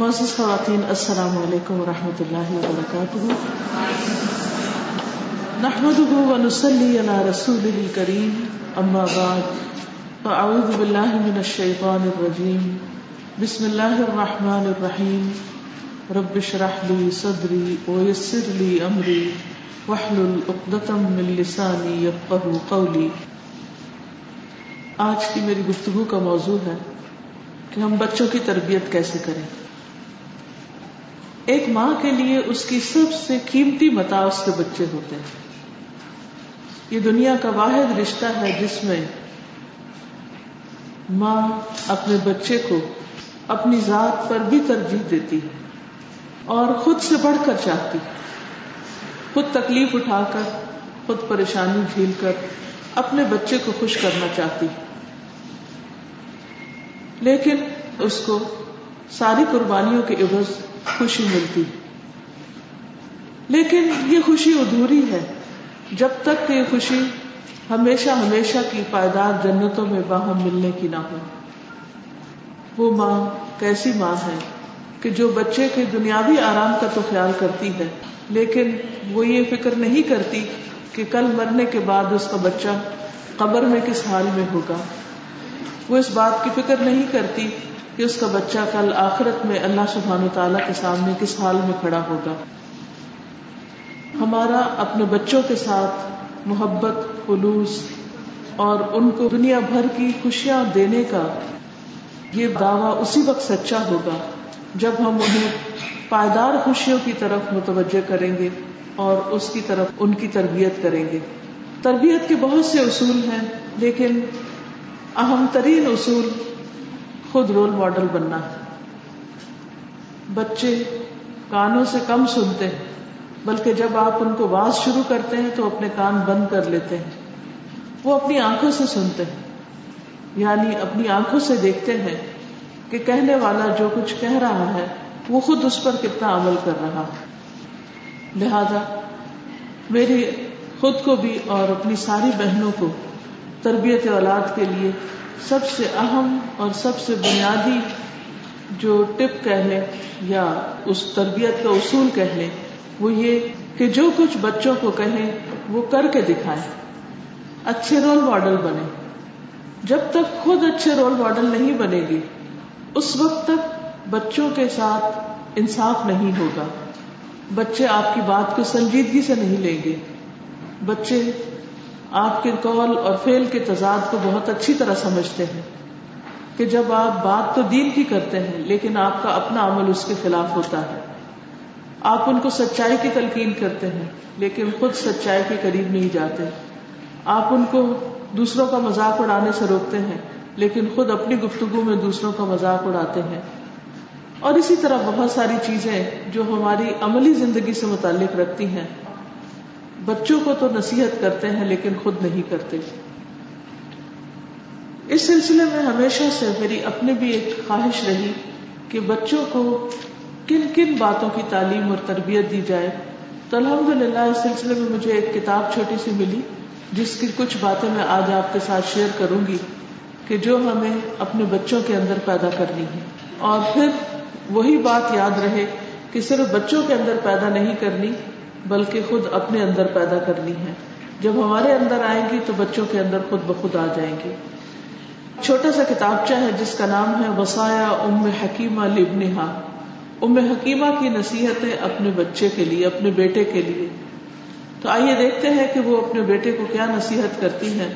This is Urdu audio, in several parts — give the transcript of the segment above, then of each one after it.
معزز خواتین، السلام علیکم ورحمۃ اللہ وبرکاتہ۔ نحمده ونصلي على رسوله الكريم اما بعد، فاعوذ بالله من الشيطان الرجيم بسم الله الرحمن الرحيم رب اشرح لي صدري ويسر لي امري واحلل عقدة من لساني يفقهوا قولي آج کی میری گفتگو کا موضوع ہے کہ ہم بچوں کی تربیت کیسے کریں۔ ایک ماں کے لیے اس کی سب سے قیمتی متا اس کے بچے ہوتے ہیں۔ یہ دنیا کا واحد رشتہ ہے جس میں ماں اپنے بچے کو اپنی ذات پر بھی ترجیح دیتی ہے اور خود سے بڑھ کر چاہتی خود تکلیف اٹھا کر، خود پریشانی جھیل کر اپنے بچے کو خوش کرنا چاہتی لیکن اس کو ساری قربانیوں کے عوض خوشی ملتی۔ لیکن یہ خوشی ادھوری ہے۔ جب تک کہ یہ خوشی ہمیشہ ہمیشہ کی پائیدار جنتوں میں باہم ملنے کی نہ ہو۔ وہ ماں کیسی ماں ہے کہ جو بچے کے دنیاوی آرام کا تو خیال کرتی ہے، لیکن وہ یہ فکر نہیں کرتی کہ کل مرنے کے بعد اس کا بچہ قبر میں کس حال میں ہوگا۔ وہ اس بات کی فکر نہیں کرتی کہ اس کا بچہ کل آخرت میں اللہ سبحان تعالیٰ کے سامنے کس حال میں کھڑا ہوگا۔ ہمارا اپنے بچوں کے ساتھ محبت، خلوص اور ان کو دنیا بھر کی خوشیاں دینے کا یہ دعویٰ اسی وقت سچا ہوگا جب ہم انہیں پائیدار خوشیوں کی طرف متوجہ کریں گے اور اس کی طرف ان کی تربیت کریں گے۔ تربیت کے بہت سے اصول ہیں، لیکن اہم ترین اصول خود رول ماڈل بننا۔ ہے بچے کانوں سے کم سنتے ہیں، بلکہ جب آپ ان کو واز شروع کرتے ہیں تو اپنے کان بند کر لیتے ہیں۔ وہ اپنی آنکھوں سے سنتے ہیں یعنی اپنی آنکھوں سے دیکھتے ہیں کہ کہنے والا جو کچھ کہہ رہا ہے، وہ خود اس پر کتنا عمل کر رہا۔ ہے لہذا میری خود کو بھی اور اپنی ساری بہنوں کو تربیت اولاد کے لیے سب سے اہم اور سب سے بنیادی جو ٹپ کہہ لیں یا اس تربیت کا اصول کہہ لیں وہ یہ کہ جو کچھ بچوں کو کہیں، وہ کر کے دکھائیں۔ اچھے رول ماڈل بنے۔ جب تک خود اچھے رول ماڈل نہیں بنے گی، اس وقت تک بچوں کے ساتھ انصاف نہیں ہوگا۔ بچے آپ کی بات کو سنجیدگی سے نہیں لیں گے۔ بچے آپ کے قول اور فیل کے تضاد کو بہت اچھی طرح سمجھتے ہیں کہ جب آپ بات تو دین کی کرتے ہیں، لیکن آپ کا اپنا عمل اس کے خلاف ہوتا ہے۔ آپ ان کو سچائی کی تلقین کرتے ہیں، لیکن خود سچائی کے قریب نہیں جاتے۔ آپ ان کو دوسروں کا مذاق اڑانے سے روکتے ہیں، لیکن خود اپنی گفتگو میں دوسروں کا مذاق اڑاتے ہیں۔ اور اسی طرح بہت ساری چیزیں جو ہماری عملی زندگی سے متعلق رکھتی ہیں۔ بچوں کو تو نصیحت کرتے ہیں لیکن خود نہیں کرتے۔ اس سلسلے میں ہمیشہ سے میری اپنی بھی ایک خواہش رہی کہ بچوں کو کن کن باتوں کی تعلیم اور تربیت دی جائے۔ تو الحمد للہ اس سلسلے میں مجھے ایک کتاب چھوٹی سی ملی، جس کی کچھ باتیں میں آج آپ کے ساتھ شیئر کروں گی کہ جو ہمیں اپنے بچوں کے اندر پیدا کرنی ہے۔ اور پھر وہی بات یاد رہے کہ صرف بچوں کے اندر پیدا نہیں کرنی بلکہ خود اپنے اندر پیدا کرنی ہے۔ جب ہمارے اندر آئیں گی تو بچوں کے اندر خود بخود آ جائیں گے چھوٹا سا کتابچہ ہے جس کا نام ہے وسایا ام حکیمہ لبنہا ام حکیمہ کی نصیحتیں اپنے بچے کے لیے، اپنے بیٹے کے لیے۔ تو آئیے دیکھتے ہیں کہ وہ اپنے بیٹے کو کیا نصیحت کرتی ہیں۔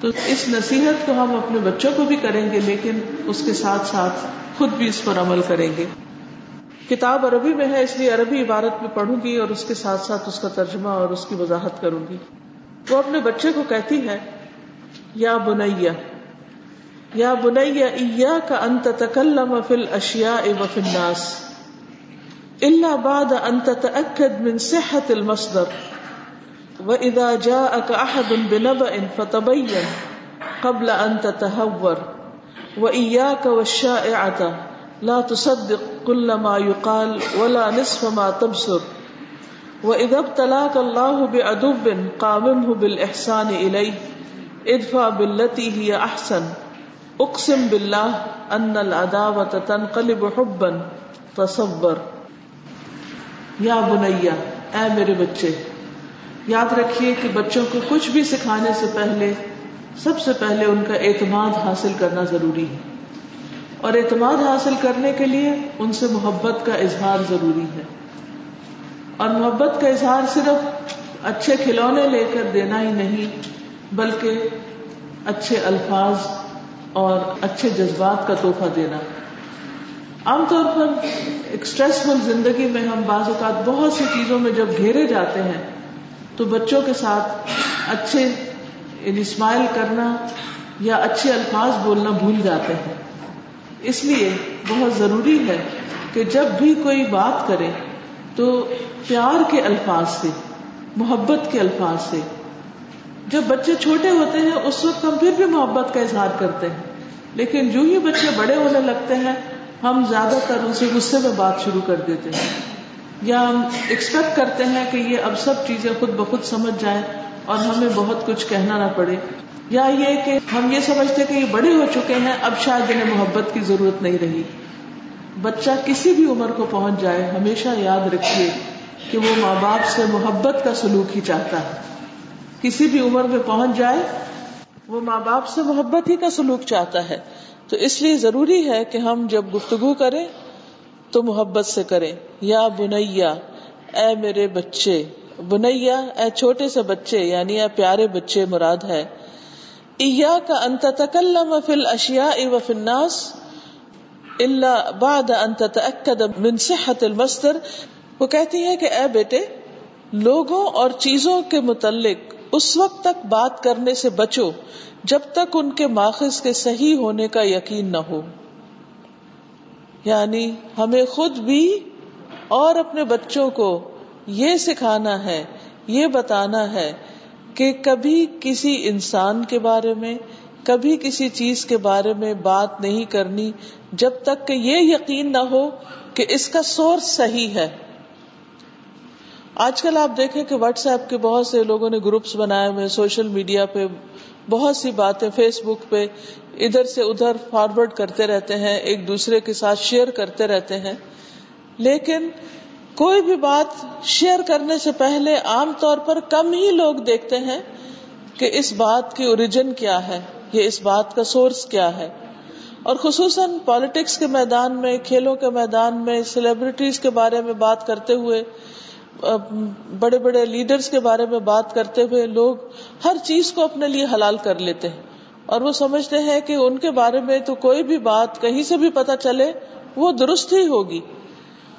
تو اس نصیحت کو ہم اپنے بچوں کو بھی کریں گے، لیکن اس کے ساتھ ساتھ خود بھی اس پر عمل کریں گے۔ کتاب عربی میں ہے، اس لیے عربی عبارت میں پڑھوں گی اور اس کے ساتھ ساتھ اس کا ترجمہ اور اس کی وضاحت کروں گی۔ وہ اپنے بچے کو کہتی ہے، یا بنیا یا بنیا ایا ایاک ان تتکلم فی الاشیاء وفی الناس، الا بعد ان تتاکد من صحة المصدر واذا جاءك احد بنبأ فتبين قبل ان تتهور واياك والشائعة لا تصدق كل ما يقال ولا نصف ما تبصر. واذا ابتلاك الله بعدو قاممه بالاحسان اليه ادفع بالتي هي احسن اقسم باللہ ان العداوة تنقلب حبا تصور یا بنیا اے میرے بچے، یاد رکھیے کہ بچوں کو کچھ بھی سکھانے سے پہلے، سب سے پہلے ان کا اعتماد حاصل کرنا ضروری ہے۔ اور اعتماد حاصل کرنے کے لیے ان سے محبت کا اظہار ضروری ہے۔ اور محبت کا اظہار صرف اچھے کھلونے لے کر دینا ہی نہیں، بلکہ اچھے الفاظ اور اچھے جذبات کا تحفہ دینا۔ عام طور پر ایک اسٹریسفل زندگی میں ہم بعض اوقات بہت سی چیزوں میں جب گھیرے جاتے ہیں، تو بچوں کے ساتھ اچھے یعنی اسمائل کرنا یا اچھے الفاظ بولنا بھول جاتے ہیں۔ اس لیے بہت ضروری ہے کہ جب بھی کوئی بات کرے تو پیار کے الفاظ سے، محبت کے الفاظ سے۔ جب بچے چھوٹے ہوتے ہیں، اس وقت ہم پھر بھی محبت کا اظہار کرتے ہیں۔ لیکن جو ہی بچے بڑے ہونے لگتے ہیں، ہم زیادہ تر ان سے غصے میں بات شروع کر دیتے ہیں۔ یا ہم ایکسپیکٹ کرتے ہیں کہ یہ اب سب چیزیں خود بخود سمجھ جائیں اور ہمیں بہت کچھ کہنا نہ پڑے۔ یا یہ کہ ہم یہ سمجھتے کہ یہ بڑے ہو چکے ہیں، اب شاید انہیں محبت کی ضرورت نہیں رہی۔ بچہ کسی بھی عمر کو پہنچ جائے، ہمیشہ یاد رکھیے کہ وہ ماں باپ سے محبت کا سلوک ہی چاہتا ہے۔ کسی بھی عمر میں پہنچ جائے، وہ ماں باپ سے محبت ہی کا سلوک چاہتا ہے۔ تو اس لیے ضروری ہے کہ ہم جب گفتگو کریں تو محبت سے کریں۔ یا بنیا، اے میرے بچے، بنیا، اے چھوٹے سے بچے یعنی اے پیارے بچے مراد ہے کا انت تکلم فی الاشیاء و فی الناس الا بعد ان تتاکد من صحت المصدر. وہ کہتی ہے کہ اے بیٹے، لوگوں اور چیزوں کے متعلق اس وقت تک بات کرنے سے بچو جب تک ان کے ماخذ کے صحیح ہونے کا یقین نہ ہو۔ یعنی ہمیں خود بھی اور اپنے بچوں کو یہ سکھانا ہے، یہ بتانا ہے کہ کبھی کسی انسان کے بارے میں، کبھی کسی چیز کے بارے میں بات نہیں کرنی جب تک کہ یہ یقین نہ ہو کہ اس کا سورس صحیح ہے۔ آج کل آپ دیکھیں کہ واٹس ایپ کے بہت سے لوگوں نے گروپس بنائے ہوئے سوشل میڈیا پہ بہت سی باتیں فیس بک پہ ادھر سے ادھر فارورڈ کرتے رہتے ہیں، ایک دوسرے کے ساتھ شیئر کرتے رہتے ہیں۔ لیکن کوئی بھی بات شیئر کرنے سے پہلے عام طور پر کم ہی لوگ دیکھتے ہیں کہ اس بات کی اوریجن کیا ہے یہ اس بات کا سورس کیا ہے۔ اور خصوصاً پالیٹکس کے میدان میں، کھیلوں کے میدان میں سیلیبریٹیز کے بارے میں بات کرتے ہوئے بڑے بڑے لیڈرز کے بارے میں بات کرتے ہوئے لوگ ہر چیز کو اپنے لیے حلال کر لیتے ہیں۔ اور وہ سمجھتے ہیں کہ ان کے بارے میں تو کوئی بھی بات کہیں سے بھی پتا چلے، وہ درست ہی ہوگی۔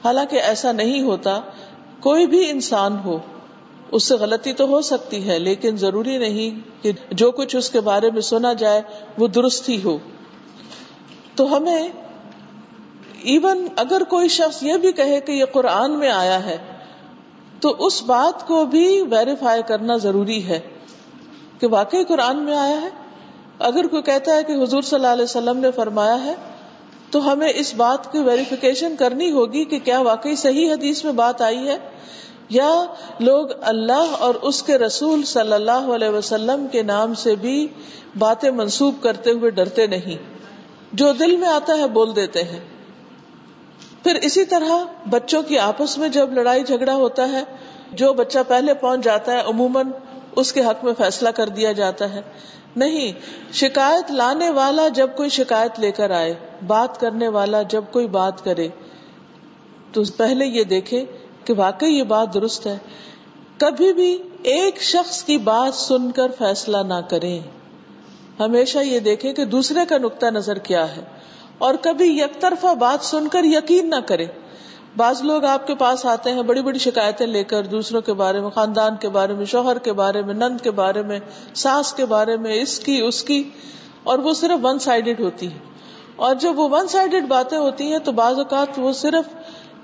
حالانکہ ایسا نہیں ہوتا، کوئی بھی انسان ہو، اس سے غلطی تو ہو سکتی ہے، لیکن ضروری نہیں کہ جو کچھ اس کے بارے میں سنا جائے، وہ درست ہی ہو۔ تو ہمیں ایون اگر کوئی شخص یہ بھی کہے کہ یہ قرآن میں آیا ہے، تو اس بات کو بھی ویریفائی کرنا ضروری ہے کہ واقعی قرآن میں آیا ہے۔ اگر کوئی کہتا ہے کہ حضور صلی اللہ علیہ وسلم نے فرمایا ہے تو ہمیں اس بات کی ویریفیکیشن کرنی ہوگی کہ کیا واقعی صحیح حدیث میں بات آئی ہے یا لوگ اللہ اور اس کے رسول صلی اللہ علیہ وسلم کے نام سے بھی باتیں منسوب کرتے ہوئے ڈرتے نہیں۔ جو دل میں آتا ہے بول دیتے ہیں۔ پھر اسی طرح بچوں کی آپس میں جب لڑائی جھگڑا ہوتا ہے، جو بچہ پہلے پہنچ جاتا ہے، عموماً اس کے حق میں فیصلہ کر دیا جاتا ہے۔ نہیں، شکایت لانے والا جب کوئی شکایت لے کر آئے، بات کرنے والا جب کوئی بات کرے۔ تو پہلے یہ دیکھے کہ واقعی یہ بات درست ہے۔ کبھی بھی ایک شخص کی بات سن کر فیصلہ نہ کریں۔ ہمیشہ یہ دیکھیں کہ دوسرے کا نقطہ نظر کیا ہے۔ اور کبھی یک طرفہ بات سن کر یقین نہ کرے بعض لوگ آپ کے پاس آتے ہیں، بڑی بڑی شکایتیں لے کر دوسروں کے بارے میں، خاندان کے بارے میں، شوہر کے بارے میں، نند کے بارے میں، ساس کے بارے میں، اس کی اس کی، اور وہ صرف ون سائڈیڈ ہوتی ہے اور جب وہ ون سائڈیڈ باتیں ہوتی ہیں تو بعض اوقات وہ صرف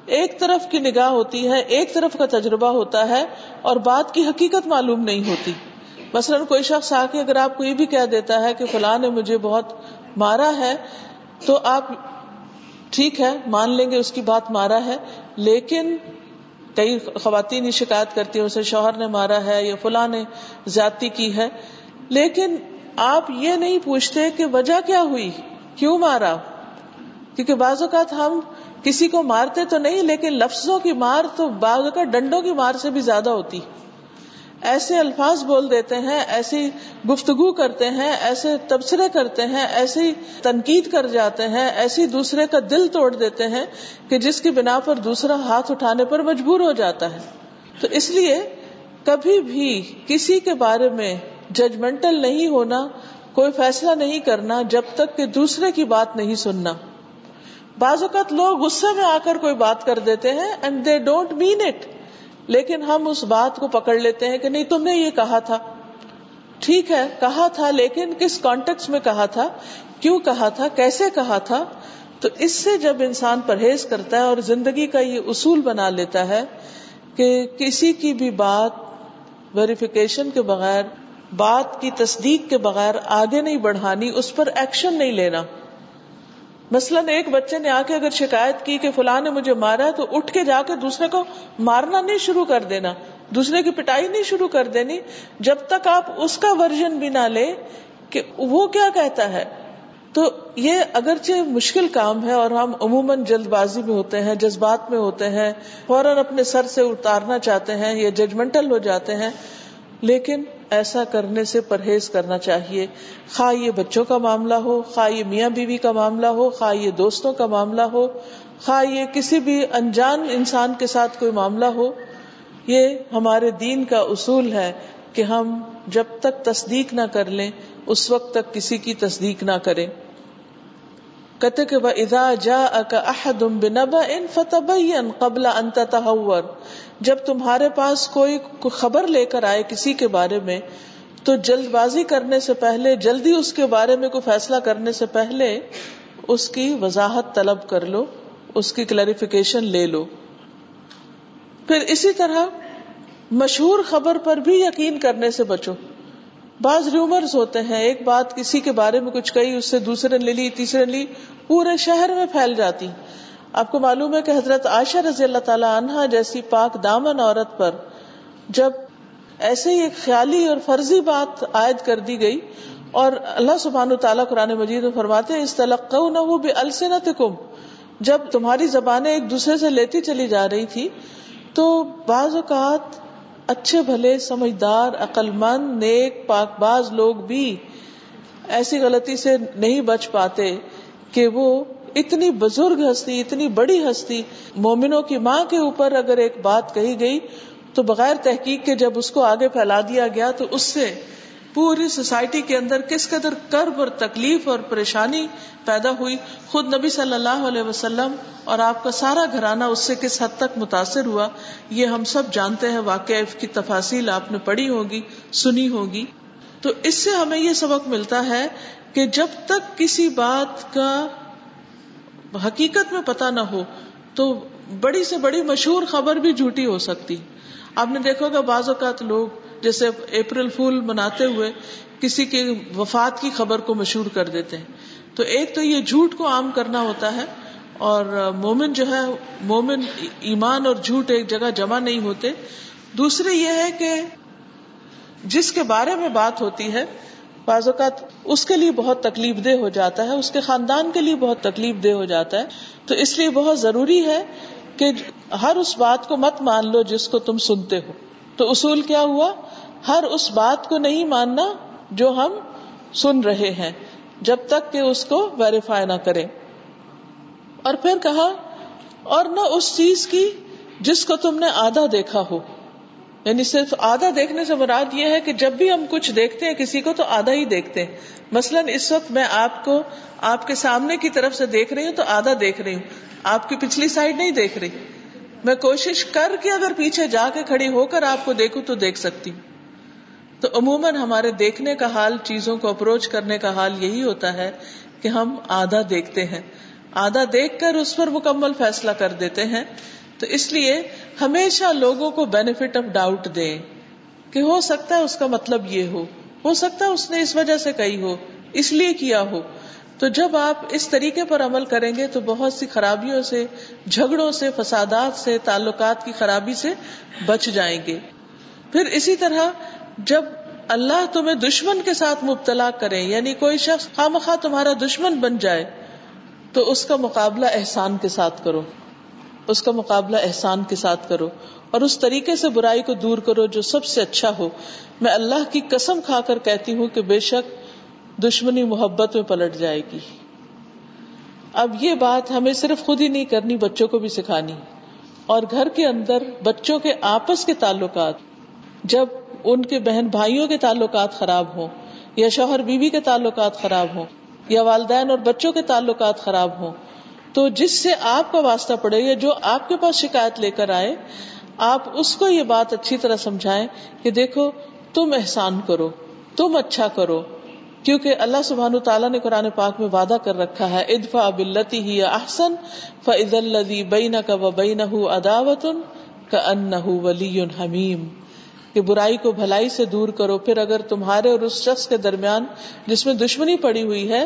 ایک طرف کی نگاہ ہوتی ہے، ایک طرف کا تجربہ ہوتا ہے اور بات کی حقیقت معلوم نہیں ہوتی۔ مثلاً کوئی شخص آ کے اگر آپ کو یہ بھی کہہ دیتا ہے کہ فلاں نے مجھے بہت مارا ہے تو آپ ٹھیک ہے، مان لیں گے اس کی بات مارا ہے، لیکن کئی خواتین شکایت کرتی ہیں، اسے شوہر نے مارا ہے یا فلاں نے زیادتی کی ہے۔ لیکن آپ یہ نہیں پوچھتے کہ وجہ کیا ہوئی، کیوں مارا؟ کیونکہ بعض اوقات ہم کسی کو مارتے تو نہیں، لیکن لفظوں کی مار تو بعض کا ڈنڈوں کی مار سے بھی زیادہ ہوتی۔ ایسے الفاظ بول دیتے ہیں، ایسی گفتگو کرتے ہیں، ایسے تبصرے کرتے ہیں، ایسی تنقید کر جاتے ہیں، ایسی دوسرے کا دل توڑ دیتے ہیں کہ جس کی بنا پر دوسرا ہاتھ اٹھانے پر مجبور ہو جاتا ہے۔ تو اس لیے کبھی بھی کسی کے بارے میں ججمنٹل نہیں ہونا، کوئی فیصلہ نہیں کرنا جب تک کہ دوسرے کی بات نہیں سننا۔ بعض اوقات لوگ غصے میں آ کر کوئی بات کر دیتے ہیں and they don't mean it لیکن ہم اس بات کو پکڑ لیتے ہیں کہ نہیں، تم نے یہ کہا تھا۔ ٹھیک ہے، کہا تھا، لیکن کس کانٹیکس میں کہا تھا؟ کیوں کہا تھا؟ کیسے کہا تھا؟ تو اس سے جب انسان پرہیز کرتا ہے اور زندگی کا یہ اصول بنا لیتا ہے کہ کسی کی بھی بات ویریفیکیشن کے بغیر، بات کی تصدیق کے بغیر آگے نہیں بڑھانی، اس پر ایکشن نہیں لینا۔ مثلاً ایک بچے نے آ کے اگر شکایت کی کہ فلاں نے مجھے مارا تو اٹھ کے جا کے دوسرے کو مارنا نہیں شروع کر دینا، دوسرے کی پٹائی نہیں شروع کر دینی، جب تک آپ اس کا ورژن بھی نہ لے کہ وہ کیا کہتا ہے۔ تو یہ اگرچہ مشکل کام ہے اور ہم عموماً جلد بازی میں ہوتے ہیں، جذبات میں ہوتے ہیں، فوراً اپنے سر سے اتارنا چاہتے ہیں یا ججمنٹل ہو جاتے ہیں، لیکن ایسا کرنے سے پرہیز کرنا چاہیے۔ خواہ یہ بچوں کا معاملہ ہو، خواہ یہ میاں بیوی کا معاملہ ہو، خواہ یہ دوستوں کا معاملہ ہو، خواہ یہ کسی بھی انجان انسان کے ساتھ کوئی معاملہ ہو، یہ ہمارے دین کا اصول ہے کہ ہم جب تک تصدیق نہ کر لیں، اس وقت تک کسی کی تصدیق نہ کریں۔ کہتے کہ ادا جا احد بنبا ان فتح قبل انت تہور جب تمہارے پاس کوئی خبر لے کر آئے کسی کے بارے میں، تو جلد بازی کرنے سے پہلے، جلدی اس کے بارے میں کوئی فیصلہ کرنے سے پہلے اس کی وضاحت طلب کر لو، اس کی کلیریفیکیشن لے لو۔ پھر اسی طرح مشہور خبر پر بھی یقین کرنے سے بچو۔ بعض ریومرز ہوتے ہیں، ایک بات کسی کے بارے میں کچھ کہی، اس سے دوسرے نے لی، تیسرے لی پورے شہر میں پھیل جاتی۔ آپ کو معلوم ہے کہ حضرت عائشہ رضی اللہ تعالی عنہا جیسی پاک دامن عورت پر جب ایسے ہی ایک خیالی اور فرضی بات عائد کر دی گئی اور اللہ سبحان تعالیٰ قرآن مجید میں فرماتے اس تلق نہ وہ السنت کم جب تمہاری زبانیں ایک دوسرے سے لیتی چلی جا رہی تھی، تو بعض اوقات اچھے بھلے، سمجھدار عقل مند نیک، پاک باز لوگ بھی ایسی غلطی سے نہیں بچ پاتے۔ کہ وہ اتنی بزرگ ہستی، اتنی بڑی ہستی مومنوں کی ماں کے اوپر اگر ایک بات کہی گئی تو بغیر تحقیق کے جب اس کو آگے پھیلا دیا گیا تو اس سے پوری سوسائٹی کے اندر کس قدر کرب اور تکلیف اور پریشانی پیدا ہوئی۔ خود نبی صلی اللہ علیہ وسلم اور آپ کا سارا گھرانہ اس سے کس حد تک متاثر ہوا، یہ ہم سب جانتے ہیں واقع کی تفاصیل آپ نے پڑھی ہوگی، سنی ہوگی۔ تو اس سے ہمیں یہ سبق ملتا ہے کہ جب تک کسی بات کا حقیقت میں پتا نہ ہو، تو بڑی سے بڑی مشہور خبر بھی جھوٹی ہو سکتی۔ آپ نے دیکھو گا بعض اوقات لوگ جیسے اپریل فول مناتے ہوئے کسی کی وفات کی خبر کو مشہور کر دیتے ہیں۔ تو ایک تو یہ جھوٹ کو عام کرنا ہوتا ہے اور مومن جو ہے، مومن ایمان اور جھوٹ ایک جگہ جمع نہیں ہوتے۔ دوسرے یہ ہے کہ جس کے بارے میں بات ہوتی ہے، بعض اوقات اس کے لیے بہت تکلیف دہ ہو جاتا ہے، اس کے خاندان کے لیے بہت تکلیف دہ ہو جاتا ہے۔ تو اس لیے بہت ضروری ہے کہ ہر اس بات کو مت مان لو جس کو تم سنتے ہو۔ تو اصول کیا ہوا؟ ہر اس بات کو نہیں ماننا جو ہم سن رہے ہیں، جب تک کہ اس کو ویریفائی نہ کریں۔ اور پھر کہا، اور نہ اس چیز کی جس کو تم نے آدھا دیکھا ہو۔ یعنی صرف آدھا دیکھنے سے مراد یہ ہے کہ جب بھی ہم کچھ دیکھتے ہیں، کسی کو تو آدھا ہی دیکھتے ہیں۔ مثلاً اس وقت میں آپ کو آپ کے سامنے کی طرف سے دیکھ رہی ہوں تو آدھا دیکھ رہی ہوں۔ آپ کی پچھلی سائڈ نہیں دیکھ رہی۔ میں کوشش کر کے اگر پیچھے جا کے کھڑی ہو کر آپ کو دیکھوں تو دیکھ سکتی۔ ہوں تو عموماً ہمارے دیکھنے کا حال، چیزوں کو اپروچ کرنے کا حال یہی ہوتا ہے کہ ہم آدھا دیکھتے ہیں۔ آدھا دیکھ کر اس پر مکمل فیصلہ کر دیتے ہیں۔ تو اس لیے ہمیشہ لوگوں کو بینیفٹ آف ڈاؤٹ دیں کہ ہو سکتا ہے اس کا مطلب یہ ہو ہو سکتا ہے اس نے اس وجہ سے کہی ہو، اس لیے کیا ہو۔ تو جب آپ اس طریقے پر عمل کریں گے تو بہت سی خرابیوں سے، جھگڑوں سے، فسادات سے، تعلقات کی خرابی سے بچ جائیں گے۔ پھر اسی طرح جب اللہ تمہیں دشمن کے ساتھ مبتلا کرے یعنی کوئی شخص خواہ مخواہ تمہارا دشمن بن جائے، تو اس کا مقابلہ احسان کے ساتھ کرو۔ اس کا مقابلہ احسان کے ساتھ کرو اور اس طریقے سے برائی کو دور کرو جو سب سے اچھا ہو۔ میں اللہ کی قسم کھا کر کہتی ہوں کہ بے شک دشمنی محبت میں پلٹ جائے گی۔ اب یہ بات ہمیں صرف خود ہی نہیں کرنی، بچوں کو بھی سکھانی۔ اور گھر کے اندر بچوں کے آپس کے تعلقات، جب ان کے بہن بھائیوں کے تعلقات خراب ہوں یا شوہر بیوی کے تعلقات خراب ہوں یا والدین اور بچوں کے تعلقات خراب ہوں تو جس سے آپ کا واسطہ پڑے یا جو آپ کے پاس شکایت لے کر آئے، آپ اس کو یہ بات اچھی طرح سمجھائیں کہ دیکھو، تم احسان کرو، تم اچھا کرو، کیونکہ اللہ سبحان تعالیٰ نے قرآن پاک میں وعدہ کر رکھا ہے ادفا بلتی ہی احسن فعد الدی بین کا و بین اداوت کا ان ولی حمیم کہ برائی کو بھلائی سے دور کرو، پھر اگر تمہارے اور اس شخص کے درمیان جس میں دشمنی پڑی ہوئی ہے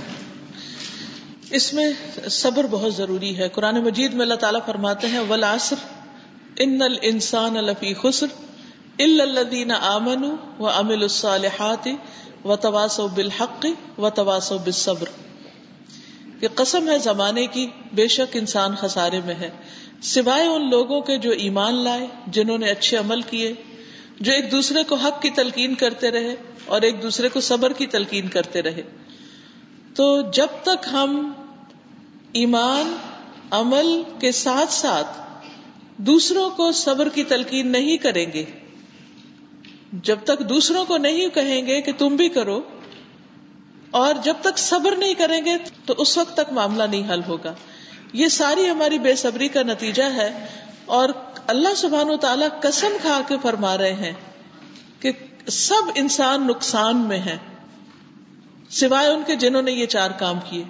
اس میں صبر بہت ضروری ہے۔ قرآن مجید میں اللہ تعالیٰ فرماتے ہیں ولاسر ان الانسان لفی خسر الدین امن و امل الصالحات و تواسو بالحق و تواسو بالصبر۔ یہ قسم ہے زمانے کی، بے شک انسان خسارے میں ہے۔ سوائے ان لوگوں کے جو ایمان لائے، جنہوں نے اچھے عمل کیے، جو ایک دوسرے کو حق کی تلقین کرتے رہے اور ایک دوسرے کو صبر کی تلقین کرتے رہے۔ تو جب تک ہم ایمان عمل کے ساتھ ساتھ دوسروں کو صبر کی تلقین نہیں کریں گے۔ جب تک دوسروں کو نہیں کہیں گے کہ تم بھی کرو، اور جب تک صبر نہیں کریں گے تو اس وقت تک معاملہ نہیں حل ہوگا۔ یہ ساری ہماری بے صبری کا نتیجہ ہے، اور اللہ سبحان و تعالی قسم کھا کے فرما رہے ہیں کہ سب انسان نقصان میں ہیں، سوائے ان کے جنہوں نے یہ چار کام کیے۔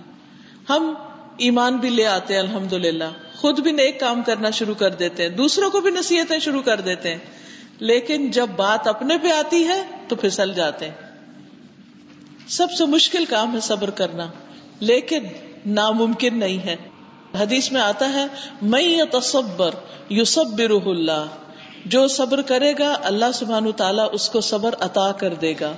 ہم ایمان بھی لے آتے ہیں الحمد للہ خود بھی نیک کام کرنا شروع کر دیتے ہیں، دوسروں کو بھی نصیحتیں شروع کر دیتے ہیں۔ لیکن جب بات اپنے پہ آتی ہے تو پھسل جاتے ہیں۔ سب سے مشکل کام ہے صبر کرنا، لیکن ناممکن نہیں ہے۔ حدیث میں آتا ہے میں تصبر یو سب اللہ جو صبر کرے گا، اللہ سبحان تعالیٰ اس کو صبر عطا کر دے گا۔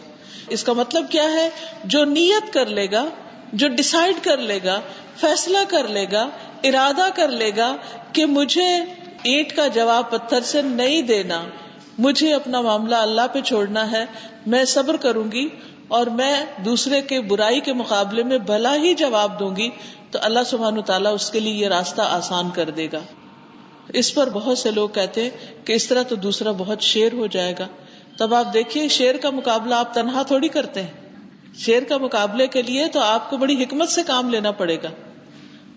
اس کا مطلب کیا ہے؟ جو نیت کر لے گا جو ڈسائڈ کر لے گا، فیصلہ کر لے گا، ارادہ کر لے گا کہ مجھے اینٹ کا جواب پتھر سے نہیں دینا، مجھے اپنا معاملہ اللہ پہ چھوڑنا ہے، میں صبر کروں گی اور میں دوسرے کے برائی کے مقابلے میں بھلا ہی جواب دوں گی، تو اللہ سبحان تعالیٰ اس کے لیے یہ راستہ آسان کر دے گا۔ اس پر بہت سے لوگ کہتے ہیں کہ اس طرح تو دوسرا بہت شیر ہو جائے گا۔ تب آپ دیکھیے، شیر کا مقابلہ آپ تنہا تھوڑی کرتے ہیں۔ شیر کا مقابلے کے لیے تو آپ کو بڑی حکمت سے کام لینا پڑے گا۔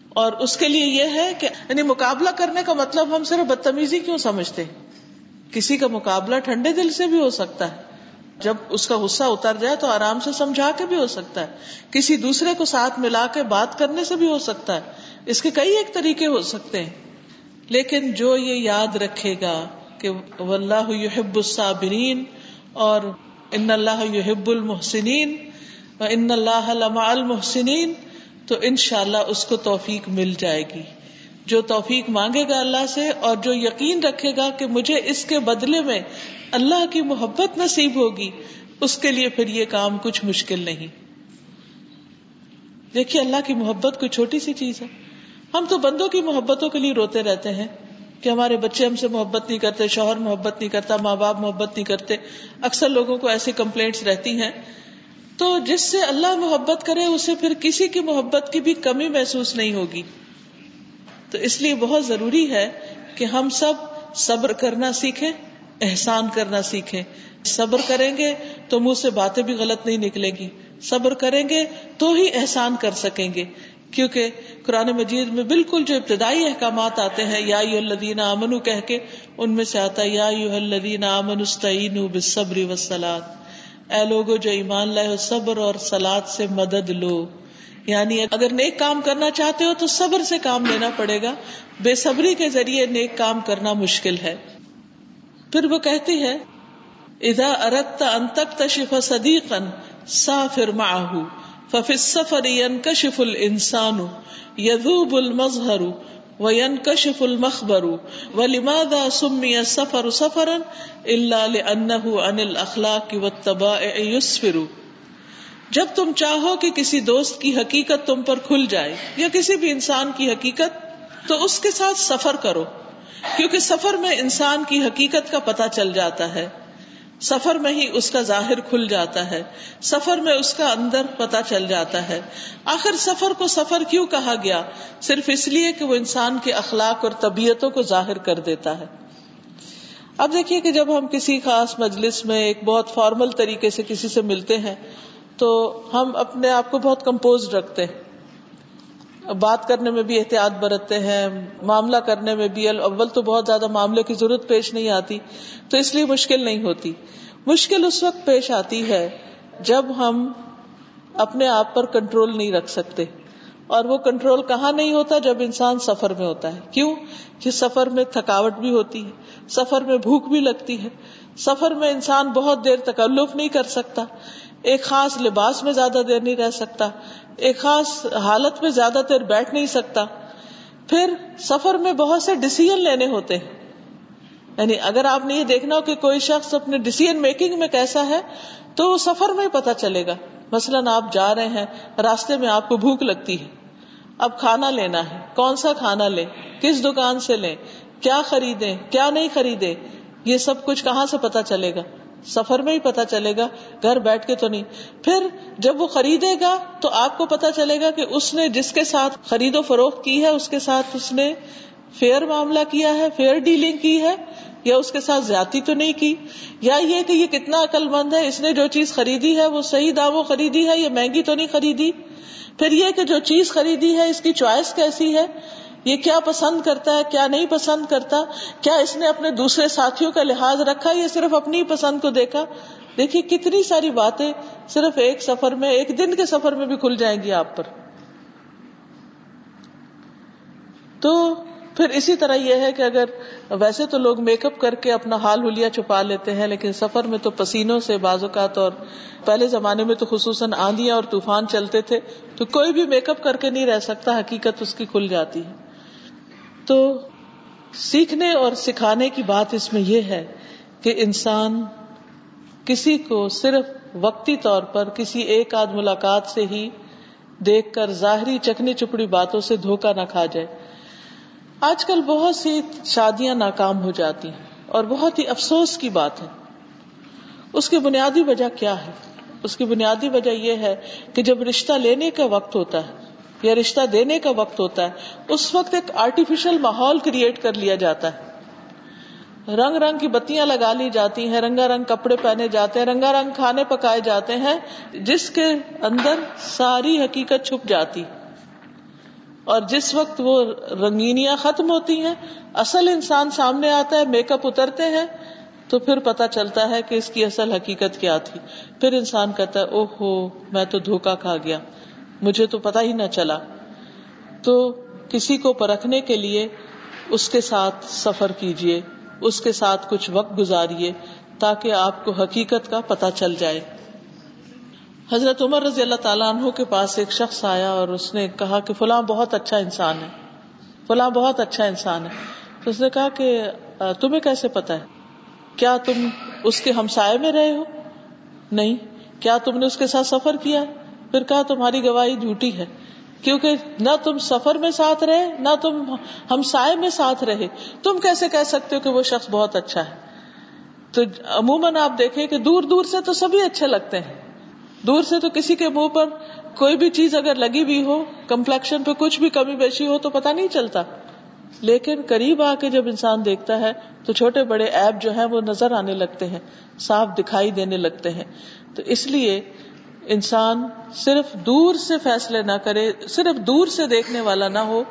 اور اس کے لیے یہ ہے کہ یعنی مقابلہ کرنے کا مطلب ہم صرف بدتمیزی کیوں سمجھتے کسی کا مقابلہ ٹھنڈے دل سے بھی ہو سکتا ہے۔ جب اس کا غصہ اتر جائے تو آرام سے سمجھا کے بھی ہو سکتا ہے۔ کسی دوسرے کو ساتھ ملا کے بات کرنے سے بھی ہو سکتا ہے۔ اس کے کئی ایک طریقے ہو سکتے ہیں۔ لیکن جو یہ یاد رکھے گا کہ واللہ یحب الصابرین اور ان اللہ یحب المحسنین ان اللہ المحسنین تو ان شاء اللہ اس کو توفیق مل جائے گی۔ جو توفیق مانگے گا اللہ سے اور جو یقین رکھے گا کہ مجھے اس کے بدلے میں اللہ کی محبت نصیب ہوگی، اس کے لیے پھر یہ کام کچھ مشکل نہیں۔ دیکھیے اللہ کی محبت کوئی چھوٹی سی چیز ہے۔ ہم تو بندوں کی محبتوں کے لیے روتے رہتے ہیں کہ ہمارے بچے ہم سے محبت نہیں کرتے، شوہر محبت نہیں کرتا، ماں باپ محبت نہیں کرتے۔ اکثر لوگوں کو ایسی کمپلینٹس رہتی ہیں تو جس سے اللہ محبت کرے، اسے پھر کسی کی محبت کی بھی کمی محسوس نہیں ہوگی۔ تو اس لیے بہت ضروری ہے کہ ہم سب صبر کرنا سیکھیں، احسان کرنا سیکھیں۔ صبر کریں گے تو منہ سے باتیں بھی غلط نہیں نکلے گی۔ صبر کریں گے تو ہی احسان کر سکیں گے۔ کیونکہ قرآن مجید میں بالکل جو ابتدائی احکامات آتے ہیں، یا یو الدین امن کہہ کے، ان میں سے آتا ہے، یا یو الدین امن استعین بصبری وسلاد اے لوگو جو ایمان لائے صبر اور سلاد سے مدد لو۔ یعنی اگر نیک کام کرنا چاہتے ہو تو صبر سے کام لینا پڑے گا۔ بے صبری کے ذریعے نیک کام کرنا مشکل ہے۔ پھر وہ کہتی ہے ادا ارت انتک تشف صدیقن سا فر ماہ ففی سفر ین کشف السان یدوب المخبر و لمادا سمی سفر سفر اللہ ان ان اخلاق و تبا یسفر جب تم چاہو کہ کسی دوست کی حقیقت تم پر کھل جائے یا کسی بھی انسان کی حقیقت، تو اس کے ساتھ سفر کرو، کیونکہ سفر میں انسان کی حقیقت کا پتہ چل جاتا ہے۔ سفر میں ہی اس کا ظاہر کھل جاتا ہے، سفر میں اس کا اندر پتا چل جاتا ہے۔ آخر سفر کو سفر کیوں کہا گیا؟ صرف اس لیے کہ وہ انسان کے اخلاق اور طبیعتوں کو ظاہر کر دیتا ہے۔ اب دیکھیے کہ جب ہم کسی خاص مجلس میں ایک بہت فارمل طریقے سے کسی سے ملتے ہیں، تو ہم اپنے آپ کو بہت کمپوز رکھتے ہیں۔ بات کرنے میں بھی احتیاط برتتے ہیں، معاملہ کرنے میں بھی اول تو بہت زیادہ معاملے کی ضرورت پیش نہیں آتی، تو اس لیے مشکل نہیں ہوتی۔ مشکل اس وقت پیش آتی ہے جب ہم اپنے آپ پر کنٹرول نہیں رکھ سکتے۔ اور وہ کنٹرول کہاں نہیں ہوتا؟ جب انسان سفر میں ہوتا ہے۔ کیوں؟ کہ سفر میں تھکاوٹ بھی ہوتی ہے، سفر میں بھوک بھی لگتی ہے۔ سفر میں انسان بہت دیر تکلف نہیں کر سکتا، ایک خاص لباس میں زیادہ دیر نہیں رہ سکتا۔ ایک خاص حالت میں زیادہ دیر بیٹھ نہیں سکتا۔ پھر سفر میں بہت سے ڈسیزن لینے ہوتے ہیں۔ یعنی اگر آپ نے یہ دیکھنا ہو کہ کوئی شخص اپنے ڈسیزن میکنگ میں کیسا ہے، تو وہ سفر میں پتا چلے گا۔ مثلاً آپ جا رہے ہیں، راستے میں آپ کو بھوک لگتی ہے۔ اب کھانا لینا ہے۔ کون سا کھانا لیں؟ کس دکان سے لیں؟ کیا خریدیں؟ کیا نہیں خریدے؟ یہ سب کچھ کہاں سے پتا چلے گا؟ سفر میں ہی پتا چلے گا، گھر بیٹھ کے تو نہیں۔ پھر جب وہ خریدے گا تو آپ کو پتا چلے گا کہ اس نے جس کے ساتھ خرید و فروخت کی ہے، اس کے ساتھ اس نے فیئر معاملہ کیا ہے، فیئر ڈیلنگ کی ہے، یا اس کے ساتھ زیادتی تو نہیں کی۔ یا یہ کہ یہ کتنا عقل مند ہے، اس نے جو چیز خریدی ہے، وہ صحیح داموں خریدی ہے یا مہنگی تو نہیں خریدی۔ پھر یہ کہ جو چیز خریدی ہے، اس کی چوائس کیسی ہے؟ یہ کیا پسند کرتا ہے، کیا نہیں پسند کرتا؟ کیا اس نے اپنے دوسرے ساتھیوں کا لحاظ رکھا یا صرف اپنی پسند کو دیکھا؟ دیکھیے کتنی ساری باتیں صرف ایک سفر میں، ایک دن کے سفر میں بھی کھل جائیں گی آپ پر۔ تو پھر اسی طرح یہ ہے کہ اگر ویسے تو لوگ میک اپ کر کے اپنا حال ہولیا چھپا لیتے ہیں، لیکن سفر میں تو پسینوں سے اوقات اور پہلے زمانے میں تو خصوصاً آندیاں اور طوفان چلتے تھے، تو کوئی بھی میک اپ کر کے نہیں رہ سکتا، حقیقت اس کی کھل جاتی ہے۔ تو سیکھنے اور سکھانے کی بات اس میں یہ ہے کہ انسان کسی کو صرف وقتی طور پر کسی ایک آدھ ملاقات سے ہی دیکھ کر ظاہری چکنی چپڑی باتوں سے دھوکا نہ کھا جائے۔ آج کل بہت سی شادیاں ناکام ہو جاتی ہیں اور بہت ہی افسوس کی بات ہے۔ اس کی بنیادی وجہ کیا ہے؟ اس کی بنیادی وجہ یہ ہے کہ جب رشتہ لینے کا وقت ہوتا ہے یا رشتہ دینے کا وقت ہوتا ہے، اس وقت ایک آرٹیفیشل ماحول کریٹ کر لیا جاتا ہے۔ رنگ رنگ کی بتیاں لگا لی جاتی ہیں، رنگا رنگ کپڑے پہنے جاتے ہیں، رنگا رنگ کھانے پکائے جاتے ہیں، جس کے اندر ساری حقیقت چھپ جاتی۔ اور جس وقت وہ رنگینیاں ختم ہوتی ہیں، اصل انسان سامنے آتا ہے میک اپ اترتے ہیں، تو پھر پتا چلتا ہے کہ اس کی اصل حقیقت کیا تھی۔ پھر انسان کہتا ہے او ہو میں تو دھوکا کھا گیا۔ مجھے تو پتا ہی نہ چلا۔ تو کسی کو پرکھنے کے لیے اس کے ساتھ سفر کیجیے اس کے ساتھ کچھ وقت گزاریے تاکہ آپ کو حقیقت کا پتا چل جائے۔ حضرت عمر رضی اللہ تعالیٰ عنہ کے پاس ایک شخص آیا اور اس نے کہا کہ فلاں بہت اچھا انسان ہے، فلاں بہت اچھا انسان ہے۔ تو اس نے کہا کہ تمہیں کیسے پتا ہے؟ کیا تم اس کے ہمسائے میں رہے ہو؟ نہیں۔ کیا تم نے اس کے ساتھ سفر کیا ہے؟ پھر کہا تمہاری گواہی جھوٹی ہے۔ کیونکہ نہ تم سفر میں ساتھ رہے، نہ تم ہم سائے میں ساتھ رہے۔ تم کیسے کہہ سکتے ہو کہ وہ شخص بہت اچھا ہے؟ تو عموماً آپ دیکھیں کہ دور دور سے تو سبھی اچھے لگتے ہیں۔ دور سے تو کسی کے منہ پر کوئی بھی چیز اگر لگی بھی ہو، کمپلیکشن پہ کچھ بھی کمی بیشی ہو تو پتا نہیں چلتا۔ لیکن قریب آ کے جب انسان دیکھتا ہے تو چھوٹے بڑے ایپ جو ہیں وہ نظر آنے لگتے ہیں، صاف دکھائی دینے لگتے ہیں۔ تو اس لیے انسان صرف دور سے فیصلے نہ کرے، صرف دور سے دیکھنے والا نہ ہو،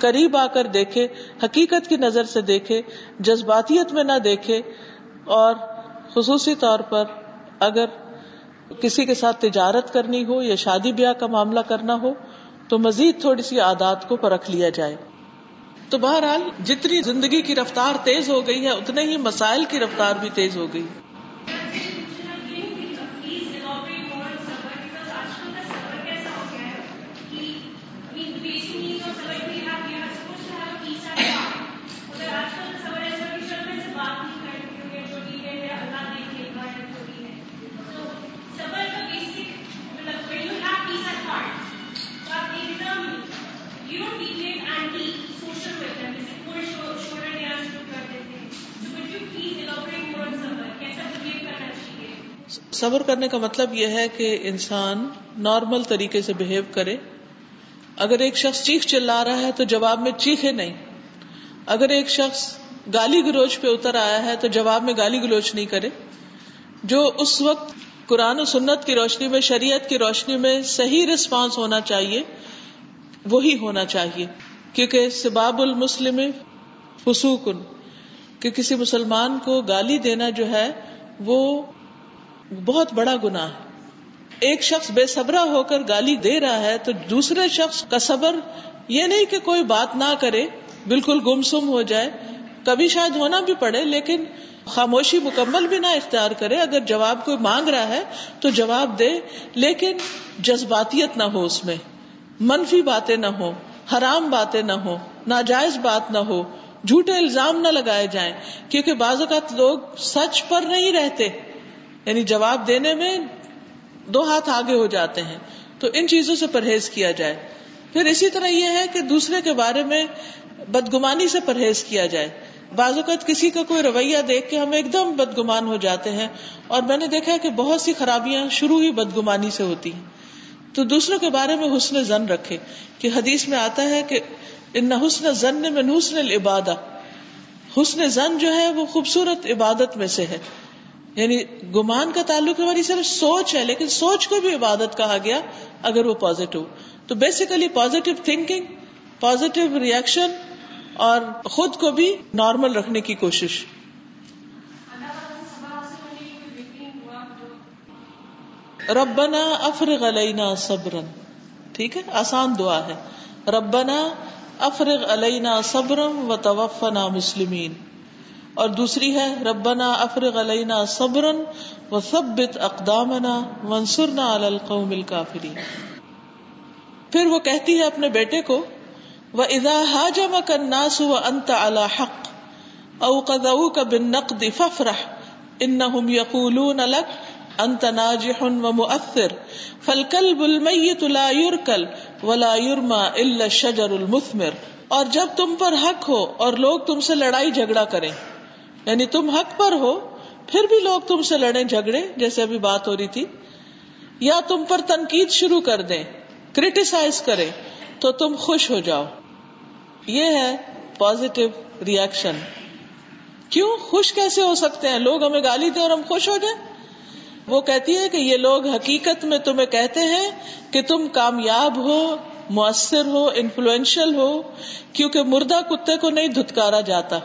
قریب آ کر دیکھے، حقیقت کی نظر سے دیکھے، جذباتیت میں نہ دیکھے، اور خصوصی طور پر اگر کسی کے ساتھ تجارت کرنی ہو یا شادی بیاہ کا معاملہ کرنا ہو، تو مزید تھوڑی سی عادات کو پرکھ لیا جائے۔ تو بہرحال جتنی زندگی کی رفتار تیز ہو گئی ہے، اتنے ہی مسائل کی رفتار بھی تیز ہو گئی۔ صبر کرنے کا مطلب یہ ہے کہ انسان نارمل طریقے سے بہیو کرے۔ اگر ایک شخص چیخ چلا رہا ہے، تو جواب میں چیخے نہیں۔ اگر ایک شخص گالی گلوچ پہ اتر آیا ہے تو جواب میں گالی گلوچ نہیں کرے۔ جو اس وقت قرآن و سنت کی روشنی میں، شریعت کی روشنی میں صحیح رسپانس ہونا چاہیے، وہی ہونا چاہیے۔ کیونکہ سباب المسلم فسوکن کہ کسی مسلمان کو گالی دینا جو ہے، وہ بہت بڑا گنا ہے۔ ایک شخص بے صبرا ہو کر گالی دے رہا ہے تو دوسرے شخص کا صبر یہ نہیں کہ کوئی بات نہ کرے بالکل گم سم ہو جائے۔ کبھی شاید ہونا بھی پڑے، لیکن خاموشی مکمل بھی نہ اختیار کرے۔ اگر جواب کوئی مانگ رہا ہے تو جواب دے، لیکن جذباتیت نہ ہو اس میں۔ منفی باتیں نہ ہو حرام باتیں نہ ہو ناجائز بات نہ ہو، جھوٹے الزام نہ لگائے جائیں۔ کیونکہ بعض اوقات لوگ سچ پر نہیں رہتے۔ یعنی جواب دینے میں دو ہاتھ آگے ہو جاتے ہیں۔ تو ان چیزوں سے پرہیز کیا جائے۔ پھر اسی طرح یہ ہے کہ دوسرے کے بارے میں بدگمانی سے پرہیز کیا جائے۔ بعض اوقات کسی کا کوئی رویہ دیکھ کے ہم ایک دم بدگمان ہو جاتے ہیں اور میں نے دیکھا کہ بہت سی خرابیاں شروع ہی بدگمانی سے ہوتی ہیں۔ تو دوسروں کے بارے میں حسن زن رکھے کہ حدیث میں آتا ہے کہ ان حسن زن میں حسن العبادہ۔ حسن زن جو ہے وہ خوبصورت عبادت میں سے ہے۔ یعنی گمان کا تعلق ہماری صرف سوچ ہے، لیکن سوچ کو بھی عبادت کہا گیا اگر وہ پازیٹو تو basically positive thinking positive reaction اور خود کو بھی نارمل رکھنے کی کوشش۔ ربنا افرغ علینا صبرن ٹھیک ہے؟ آسان دعا ہے۔ ربنا افرغ علینا صبرم و توفنا مسلمین۔ اور دوسری ہے، ربنا افرغ علینا صبر و ثبت اقدامنا منصورنا علی القوم الکافرین پھر وہ کہتی ہے اپنے بیٹے کو و وہ اذا حاجمك الناس وانت على حق او قضوك بالنقد فافرح انهم يقولون لك انت ناجح ومؤثر فالكلب الميت لا يركل ولا يرمى الا الشجر المثمر اور جب تم پر حق ہو اور لوگ تم سے لڑائی جھگڑا کریں یعنی تم حق پر ہو، پھر بھی لوگ تم سے لڑے جھگڑے، جیسے ابھی بات ہو رہی تھی، یا تم پر تنقید شروع کر دیں کریٹیسائز کرے تو تم خوش ہو جاؤ۔ یہ ہے پوزیٹو ریئیکشن کیوں خوش کیسے ہو سکتے ہیں؟ لوگ ہمیں گالی دیں اور ہم خوش ہو جائیں؟ وہ کہتی ہے کہ یہ لوگ حقیقت میں تمہیں کہتے ہیں کہ تم کامیاب ہو، مؤثر ہو انفلوئنشل ہو، کیونکہ مردہ کتے کو نہیں دھتکارا جاتا۔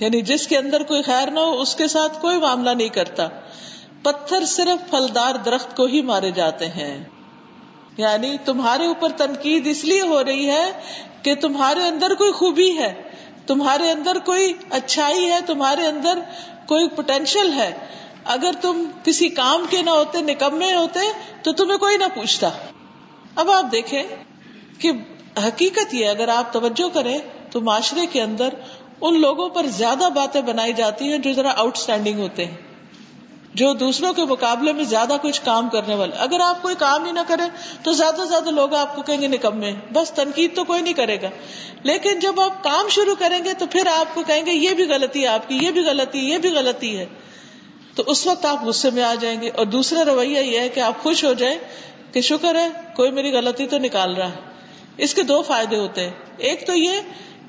یعنی جس کے اندر کوئی خیر نہ ہو، اس کے ساتھ کوئی معاملہ نہیں کرتا۔ پتھر صرف پھلدار درخت کو ہی مارے جاتے ہیں۔ یعنی تمہارے اوپر تنقید اس لیے ہو رہی ہے کہ تمہارے اندر کوئی خوبی ہے، تمہارے اندر کوئی اچھائی ہے، تمہارے اندر کوئی پوٹینشیل ہے۔ اگر تم کسی کام کے نہ ہوتے نکمے ہوتے، تو تمہیں کوئی نہ پوچھتا۔ اب آپ دیکھیں کہ حقیقت یہ اگر آپ توجہ کریں تو معاشرے کے اندر ان لوگوں پر زیادہ باتیں بنائی جاتی ہیں جو ذرا آؤٹ اسٹینڈنگ ہوتے ہیں۔ جو دوسروں کے مقابلے میں زیادہ کچھ کام کرنے والے۔ اگر آپ کوئی کام ہی نہ کرے تو زیادہ سے زیادہ لوگ آپ کو کہیں گے نکمے بس تنقید تو کوئی نہیں کرے گا۔ لیکن جب آپ کام شروع کریں گے، تو پھر آپ کو کہیں گے، یہ بھی غلطی ہے آپ کی، یہ بھی غلطی، یہ بھی غلطی ہے۔ تو اس وقت آپ غصے میں آ جائیں گے۔ اور دوسرا رویہ یہ ہے کہ آپ خوش ہو جائیں کہ شکر ہے، کوئی میری غلطی تو نکال رہا۔ ہے اس کے دو فائدے ہوتے ہیں۔ ایک تو یہ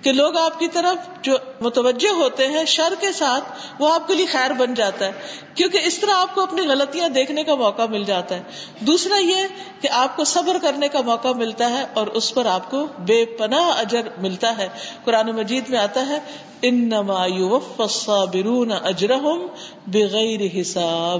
کہ لوگ آپ کی طرف جو متوجہ ہوتے ہیں شر کے ساتھ، وہ آپ کے لیے خیر بن جاتا ہے۔ کیونکہ اس طرح آپ کو اپنی غلطیاں دیکھنے کا موقع مل جاتا ہے۔ دوسرا یہ کہ آپ کو صبر کرنے کا موقع ملتا ہے اور اس پر آپ کو بے پناہ اجر ملتا ہے۔ قرآن مجید میں آتا ہے ان برون اجرحم بغیر حساب۔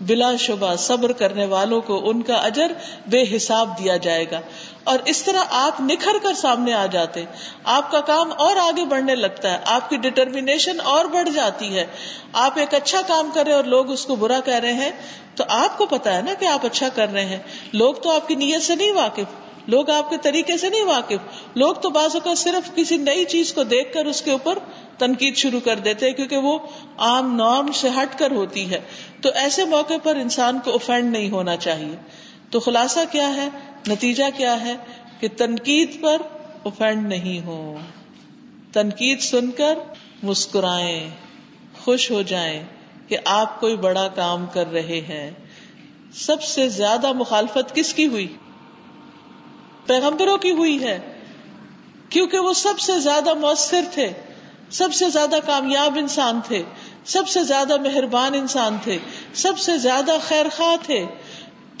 بلا شبہ صبر کرنے والوں کو ان کا اجر بے حساب دیا جائے گا۔ اور اس طرح آپ نکھر کر سامنے آ جاتے۔ آپ کا کام اور آگے بڑھنے لگتا ہے۔ آپ کی ڈٹرمینیشن اور بڑھ جاتی ہے۔ آپ ایک اچھا کام کرے اور لوگ اس کو برا کہہ رہے ہیں۔ تو آپ کو پتا ہے نا کہ آپ اچھا کر رہے ہیں۔ لوگ تو آپ کی نیت سے نہیں واقف۔ لوگ آپ کے طریقے سے نہیں واقف۔ لوگ تو بعض اوقات صرف کسی نئی چیز کو دیکھ کر اس کے اوپر تنقید شروع کر دیتے کیونکہ وہ عام نارم سے ہٹ کر ہوتی ہے۔ تو ایسے موقع پر انسان کو اوفینڈ نہیں ہونا چاہیے۔ تو خلاصہ کیا ہے؟ نتیجہ کیا ہے کہ تنقید پر اوفینڈ نہیں ہو۔ تنقید سن کر مسکرائیں، خوش ہو جائیں کہ آپ کوئی بڑا کام کر رہے ہیں۔ سب سے زیادہ مخالفت کس کی ہوئی؟ پیغمبروں کی ہوئی ہے۔ کیونکہ وہ سب سے زیادہ مؤثر تھے، سب سے زیادہ کامیاب انسان تھے، سب سے زیادہ مہربان انسان تھے، سب سے زیادہ خیر خواہ تھے۔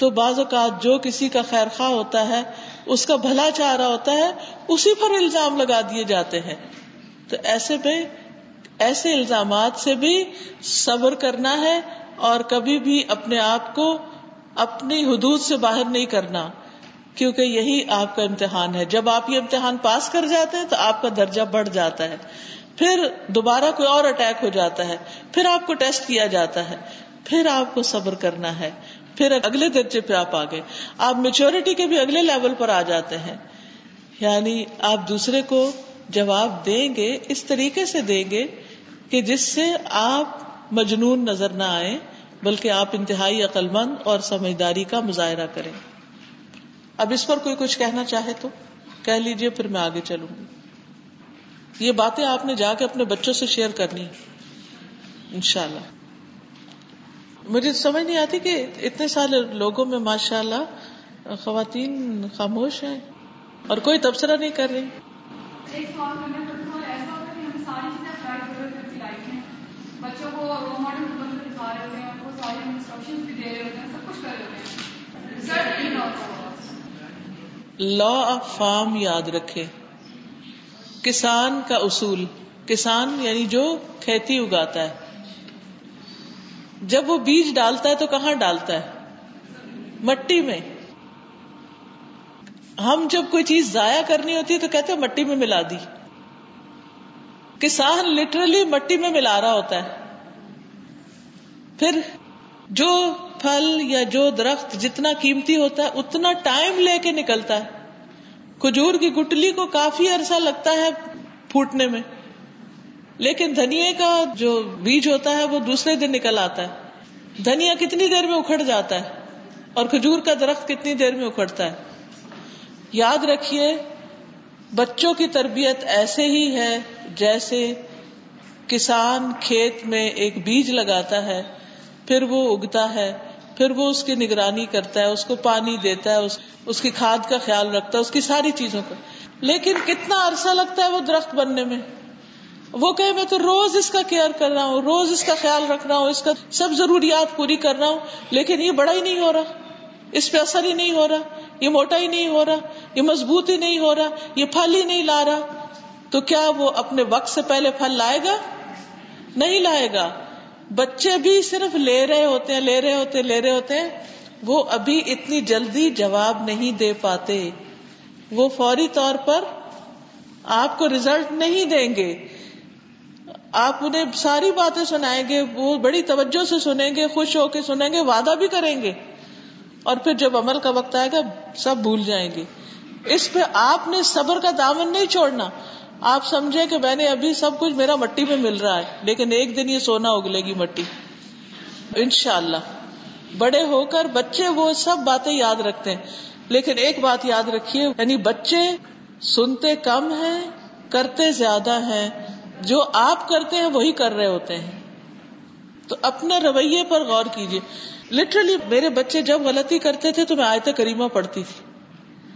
تو بعض اوقات جو کسی کا خیر خواہ ہوتا ہے، اس کا بھلا چاہ رہا ہوتا ہے، اسی پر الزام لگا دیے جاتے ہیں۔ تو ایسے میں ایسے الزامات سے بھی صبر کرنا ہے اور کبھی بھی اپنے آپ کو اپنی حدود سے باہر نہیں کرنا، کیونکہ یہی آپ کا امتحان ہے۔ جب آپ یہ امتحان پاس کر جاتے ہیں تو آپ کا درجہ بڑھ جاتا ہے۔ پھر دوبارہ کوئی اور اٹیک ہو جاتا ہے۔ پھر آپ کو ٹیسٹ کیا جاتا ہے۔ پھر آپ کو صبر کرنا ہے۔ پھر اگلے درجے پہ آپ آگے آپ میچورٹی کے بھی اگلے لیول پر آ جاتے ہیں۔ یعنی آپ دوسرے کو جواب دیں گے، اس طریقے سے دیں گے کہ جس سے آپ مجنون نظر نہ آئے بلکہ آپ انتہائی عقل مند اور سمجھداری کا مظاہرہ کریں۔ اب اس پر کوئی کچھ کہنا چاہے تو کہہ لیجیے پھر میں آگے چلوں۔ گی یہ باتیں آپ نے جا کے اپنے بچوں سے شیئر کرنی۔ انشاءاللہ۔ مجھے سمجھ نہیں آتی کہ اتنے سارے لوگوں میں ماشاء اللہ خواتین خاموش ہیں اور کوئی تبصرہ نہیں کر رہی۔ لا آف فارم یاد رکھے۔ کسان کا اصول کسان یعنی جو کھیتی اگاتا ہے۔ جب وہ بیج ڈالتا ہے تو کہاں ڈالتا ہے؟ مٹی میں۔ ہم جب کوئی چیز ضائع کرنی ہوتی ہے تو کہتے ہیں مٹی میں ملا دی۔ کسان لٹرلی مٹی میں ملا رہا ہوتا ہے۔ پھر جو پھل یا جو درخت جتنا قیمتی ہوتا ہے، اتنا ٹائم لے کے نکلتا ہے۔ کھجور کی گٹلی کو کافی عرصہ لگتا ہے پھوٹنے میں۔ لیکن دھنیا کا جو بیج ہوتا ہے وہ دوسرے دن نکل آتا ہے۔ دھنیا کتنی دیر میں اکھڑ جاتا ہے اور کھجور کا درخت کتنی دیر میں اکھڑتا ہے۔ یاد رکھیے، بچوں کی تربیت ایسے ہی ہے جیسے کسان کھیت میں ایک بیج لگاتا ہے، پھر وہ اگتا ہے، پھر وہ اس کی نگرانی کرتا ہے، اس کو پانی دیتا ہے اس کی کھاد کا خیال رکھتا ہے، اس کی ساری چیزوں کا۔ لیکن کتنا عرصہ لگتا ہے وہ درخت بننے میں؟ وہ کہ میں تو روز اس کا کیئر کر رہا ہوں، روز اس کا خیال رکھ رہا ہوں، اس کا سب ضروریات پوری کر رہا ہوں، لیکن یہ بڑا ہی نہیں ہو رہا۔ اس پہ اثر ہی نہیں ہو رہا، یہ موٹا ہی نہیں ہو رہا، یہ مضبوط ہی نہیں ہو رہا، یہ پھل ہی نہیں لا رہا۔ تو کیا وہ اپنے وقت سے پہلے پھل لائے گا؟ نہیں لائے گا۔ بچے بھی صرف لے رہے ہوتے ہیں، لے رہے ہوتے ہیں، لے رہے ہوتے ہیں، وہ ابھی اتنی جلدی جواب نہیں دے پاتے۔ وہ فوری طور پر آپ کو ریزلٹ نہیں دیں گے۔ آپ انہیں ساری باتیں سنائیں گے، وہ بڑی توجہ سے سنیں گے، خوش ہو کے سنیں گے، وعدہ بھی کریں گے۔ اور پھر جب عمل کا وقت آئے گا، سب بھول جائیں گے۔ اس پہ آپ نے صبر کا دامن نہیں چھوڑنا۔ آپ سمجھے کہ میں نے ابھی سب کچھ میرا مٹی میں مل رہا ہے، لیکن ایک دن یہ سونا اگلے گی مٹی۔ انشاءاللہ۔ بڑے ہو کر بچے وہ سب باتیں یاد رکھتے ہیں۔ لیکن ایک بات یاد رکھیے یعنی بچے سنتے کم ہیں، کرتے زیادہ ہیں۔ جو آپ کرتے ہیں وہی کر رہے ہوتے ہیں۔ تو اپنے رویے پر غور کیجیے لٹرلی میرے بچے جب غلطی کرتے تھے تو میں آیت کریمہ پڑھتی تھی۔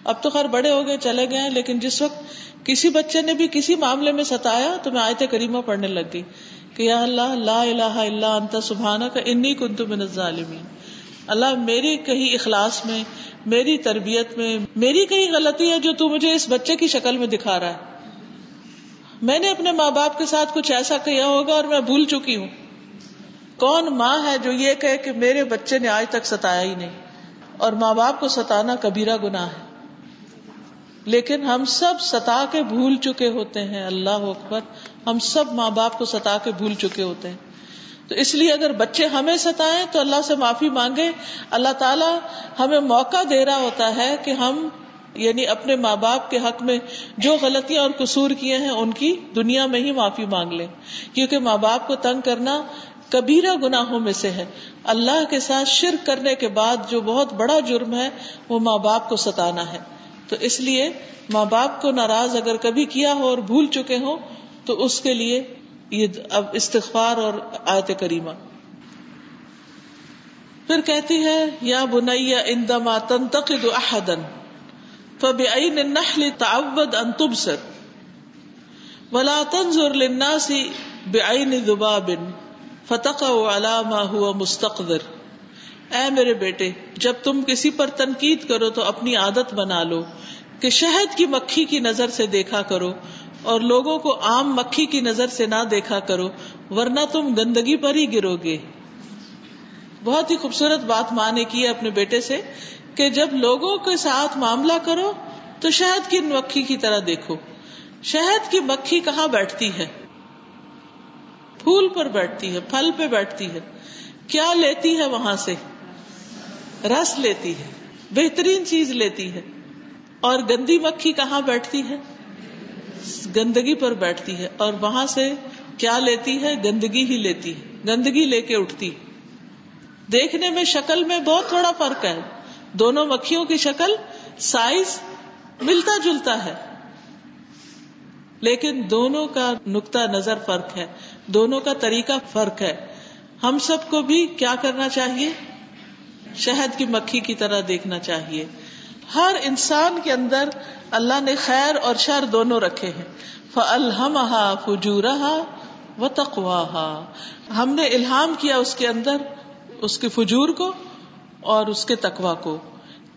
اب تو خیر بڑے ہو گئے، چلے گئے لیکن جس وقت کسی بچے نے بھی کسی معاملے میں ستایا تو میں آیت کریمہ پڑھنے لگ گئی کہ یا اللہ، لا الہ الا انت سبحانہ کا انی کنت من الظالمین۔ اللہ میری کہیں اخلاص میں، میری تربیت میں، میری کہیں غلطی ہے جو تو مجھے اس بچے کی شکل میں دکھا رہا ہے۔ میں نے اپنے ماں باپ کے ساتھ کچھ ایسا کیا ہوگا اور میں بھول چکی ہوں۔ کون ماں ہے جو یہ کہے کہ میرے بچے نے آج تک ستایا ہی نہیں؟ اور ماں باپ کو ستانا کبیرا گنا ہے۔ لیکن ہم سب ستا کے بھول چکے ہوتے ہیں۔ اللہ اکبر، ہم سب ماں باپ کو ستا کے بھول چکے ہوتے ہیں۔ تو اس لیے اگر بچے ہمیں ستائیں تو اللہ سے معافی مانگے۔ اللہ تعالیٰ ہمیں موقع دے رہا ہوتا ہے کہ ہم یعنی اپنے ماں باپ کے حق میں جو غلطیاں اور قصور کیے ہیں، ان کی دنیا میں ہی معافی مانگ لیں۔ کیونکہ ماں باپ کو تنگ کرنا کبیرہ گناہوں میں سے ہے۔ اللہ کے ساتھ شرک کرنے کے بعد جو بہت بڑا جرم ہے، وہ ماں باپ کو ستانا ہے۔ تو اس لیے ماں باپ کو ناراض اگر کبھی کیا ہو اور بھول چکے ہوں، تو اس کے لیے یہ اب استغفار اور آیت کریمہ۔ پھر کہتی ہے، یا بنیا اندما تنتقد احدن فبعین النحل تعود ان تبصر؟ ولا تنظر للناس بعین ذباب، فتقع على ما هو مستقدر اے میرے بیٹے، جب تم کسی پر تنقید کرو تو اپنی عادت بنا لو کہ شہد کی مکھی کی نظر سے دیکھا کرو اور لوگوں کو عام مکھی کی نظر سے نہ دیکھا کرو، ورنہ تم گندگی پر ہی گرو گے بہت ہی خوبصورت بات ماں نے کی ہے اپنے بیٹے سے کہ جب لوگوں کے ساتھ معاملہ کرو تو شہد کی مکھی کی طرح دیکھو۔ شہد کی مکھی کہاں بیٹھتی ہے؟ پھول پر بیٹھتی ہے، پھل پہ بیٹھتی ہے۔ کیا لیتی ہے وہاں سے؟ رس لیتی ہے، بہترین چیز لیتی ہے۔ اور گندی مکھی کہاں بیٹھتی ہے؟ گندگی پر بیٹھتی ہے۔ اور وہاں سے کیا لیتی ہے؟ گندگی ہی لیتی ہے۔ گندگی لے کے اٹھتی دیکھنے میں شکل میں بہت تھوڑا فرق ہے۔ دونوں مکھیوں کی شکل سائز ملتا جلتا ہے۔ لیکن دونوں کا نقطہ نظر فرق ہے۔ دونوں کا طریقہ فرق ہے۔ ہم سب کو بھی کیا کرنا چاہیے؟ شہد کی مکھی کی طرح دیکھنا چاہیے۔ ہر انسان کے اندر اللہ نے خیر اور شر دونوں رکھے ہیں۔ فلحمہ فجورہ و تقوا ہم نے الہام کیا اس کے اندر، اس کے فجور کو۔ اور اس کے تقوا کو۔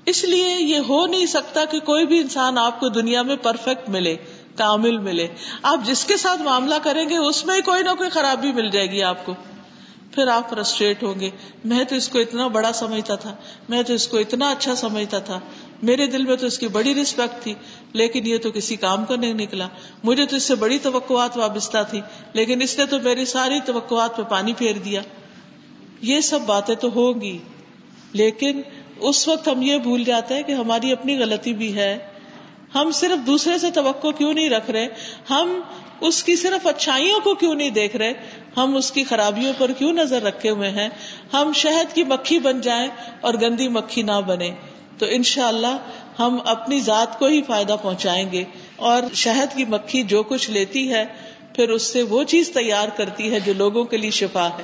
اس لیے یہ ہو نہیں سکتا کہ کوئی بھی انسان آپ کو دنیا میں پرفیکٹ ملے، کامل ملے۔ آپ جس کے ساتھ معاملہ کریں گے، اس میں کوئی نہ کوئی خرابی مل جائے گی آپ کو۔ پھر آپ فرسٹریٹ ہوں گے۔ میں تو اس کو اتنا بڑا سمجھتا تھا، میں تو اس کو اتنا اچھا سمجھتا تھا۔ میرے دل میں تو اس کی بڑی رسپیکٹ تھی، لیکن یہ تو کسی کام کا نہیں نکلا۔ مجھے تو اس سے بڑی توقعات وابستہ تھی، لیکن اس نے تو میری ساری توقعات پہ پانی پھیر دیا۔ یہ سب باتیں تو ہوگی لیکن اس وقت ہم یہ بھول جاتے ہیں کہ ہماری اپنی غلطی بھی ہے۔ ہم صرف دوسرے سے توقع کیوں نہیں رکھ رہے؟ ہم اس کی صرف اچھائیوں کو کیوں نہیں دیکھ رہے؟ ہم اس کی خرابیوں پر کیوں نظر رکھے ہوئے ہیں؟ ہم شہد کی مکھی بن جائیں اور گندی مکھی نہ بنے۔ تو ان شاء اللہ ہم اپنی ذات کو ہی فائدہ پہنچائیں گے۔ اور شہد کی مکھی جو کچھ لیتی ہے، پھر اس سے وہ چیز تیار کرتی ہے جو لوگوں کے لیے شفا ہے۔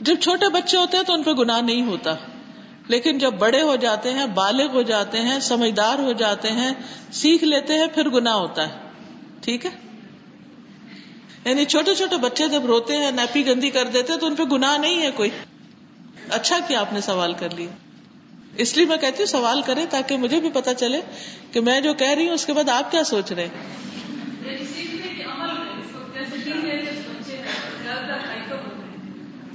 جب چھوٹے بچے ہوتے ہیں تو ان پہ گناہ نہیں ہوتا۔ لیکن جب بڑے ہو جاتے ہیں، بالغ ہو جاتے ہیں، سمجھدار ہو جاتے ہیں، سیکھ لیتے ہیں، پھر گناہ ہوتا ہے۔ ٹھیک ہے؟ یعنی چھوٹے چھوٹے بچے جب روتے ہیں نیپی گندی کر دیتے تو ان پہ گناہ نہیں ہے کوئی۔ اچھا کیا آپ نے سوال کر لیا۔ اس لیے میں کہتی ہوں، سوال کرے تاکہ مجھے بھی پتا چلے کہ میں جو کہہ رہی ہوں، اس کے بعد آپ کیا سوچ رہے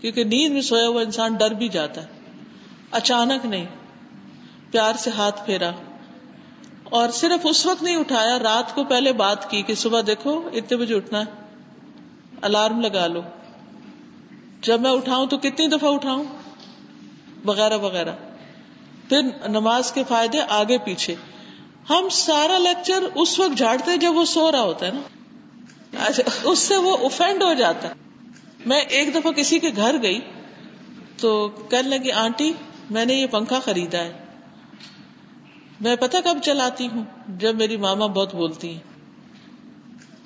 کیونکہ نیند میں سویا ہوا انسان ڈر بھی جاتا ہے۔ اچانک نہیں، پیار سے ہاتھ پھیرا۔ اور صرف اس وقت نہیں اٹھایا، رات کو پہلے بات کی کہ صبح دیکھو، اتنے بجے اٹھنا ہے۔ الارم لگا لو۔ جب میں اٹھاؤں تو کتنی دفعہ اٹھاؤں؟ وغیرہ وغیرہ۔ پھر نماز کے فائدے آگے پیچھے۔ ہم سارا لیکچر اس وقت جھاڑتے جب وہ سو رہا ہوتا ہے نا۔ اس سے وہ اوفینڈ ہو جاتا ہے۔ میں ایک دفعہ کسی کے گھر گئی تو کہنے لگی، آنٹی، میں نے یہ پنکھا خریدا ہے۔ میں پتا کب چلاتی ہوں؟ جب میری ماما بہت بولتی ہیں۔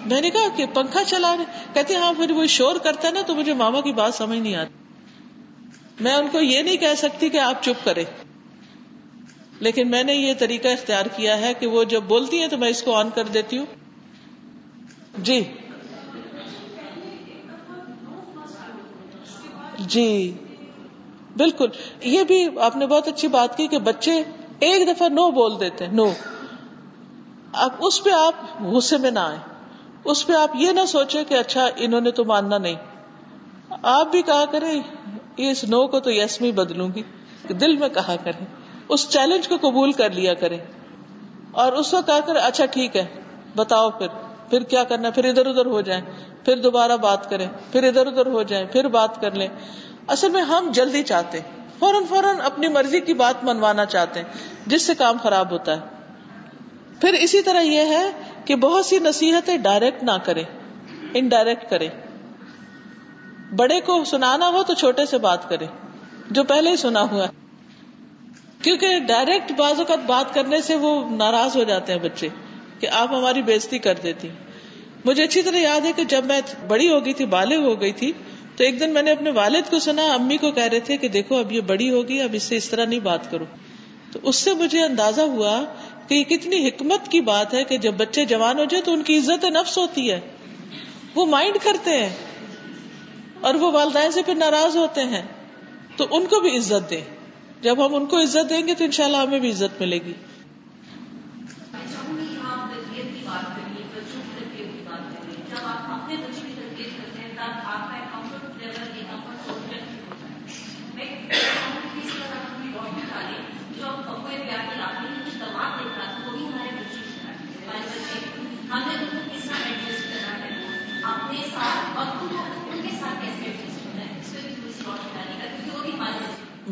میں نے کہا کہ پنکھا چلا رہے۔ کہتے ہاں پھر وہ شور کرتا ہے نا تو مجھے ماما کی بات سمجھ نہیں آتی۔ میں ان کو یہ نہیں کہہ سکتی کہ آپ چپ کرے لیکن میں نے یہ طریقہ اختیار کیا ہے کہ وہ جب بولتی ہیں تو میں اس کو آن کر دیتی ہوں۔ جی۔ جی بالکل یہ بھی آپ نے بہت اچھی بات کی کہ بچے ایک دفعہ نو بول دیتے نو۔ اب اس پہ آپ غصے میں نہ آئے اس پہ آپ یہ نہ سوچے کہ اچھا انہوں نے تو ماننا نہیں۔ آپ بھی کہا کریں اس نو کو تو یس میں بدلوں گی۔ دل میں کہا کریں۔ اس چیلنج کو قبول کر لیا کرے اور اس وقت کہا کر اچھا ٹھیک ہے، بتاؤ پھر۔ پھر کیا کرنا پھر ادھر ادھر ہو جائیں۔ پھر دوبارہ بات کریں۔ پھر ادھر ادھر ہو جائیں۔ پھر بات کر لیں۔ اصل میں ہم جلدی چاہتے فوراً فوراً اپنی مرضی کی بات منوانا چاہتے ہیں، جس سے کام خراب ہوتا ہے۔ پھر اسی طرح یہ ہے کہ بہت سی نصیحتیں ڈائریکٹ نہ کریں۔ انڈائریکٹ کریں۔ بڑے کو سنانا ہو تو چھوٹے سے بات کرے جو پہلے ہی سنا ہوا ہے۔ کیونکہ ڈائریکٹ بعض اوقات بات کرنے سے وہ ناراض ہو جاتے ہیں بچے۔ کہ آپ ہماری بےزتی کر دیتی۔ مجھے اچھی طرح یاد ہے کہ جب میں بڑی ہو گئی تھی، بالغ ہو گئی تھی، تو ایک دن میں نے اپنے والد کو سنا، امی کو کہہ رہے تھے کہ دیکھو، اب یہ بڑی ہوگی، اب اس سے اس طرح نہیں بات کرو۔ تو اس سے مجھے اندازہ ہوا کہ یہ کتنی حکمت کی بات ہے کہ جب بچے جوان ہو جائے تو ان کی عزت نفس ہوتی ہے۔ وہ مائنڈ کرتے ہیں اور وہ والدین سے پھر ناراض ہوتے ہیں۔ تو ان کو بھی عزت دیں۔ جب ہم ان کو عزت دیں گے تو انشاءاللہ ہمیں بھی عزت ملے گی۔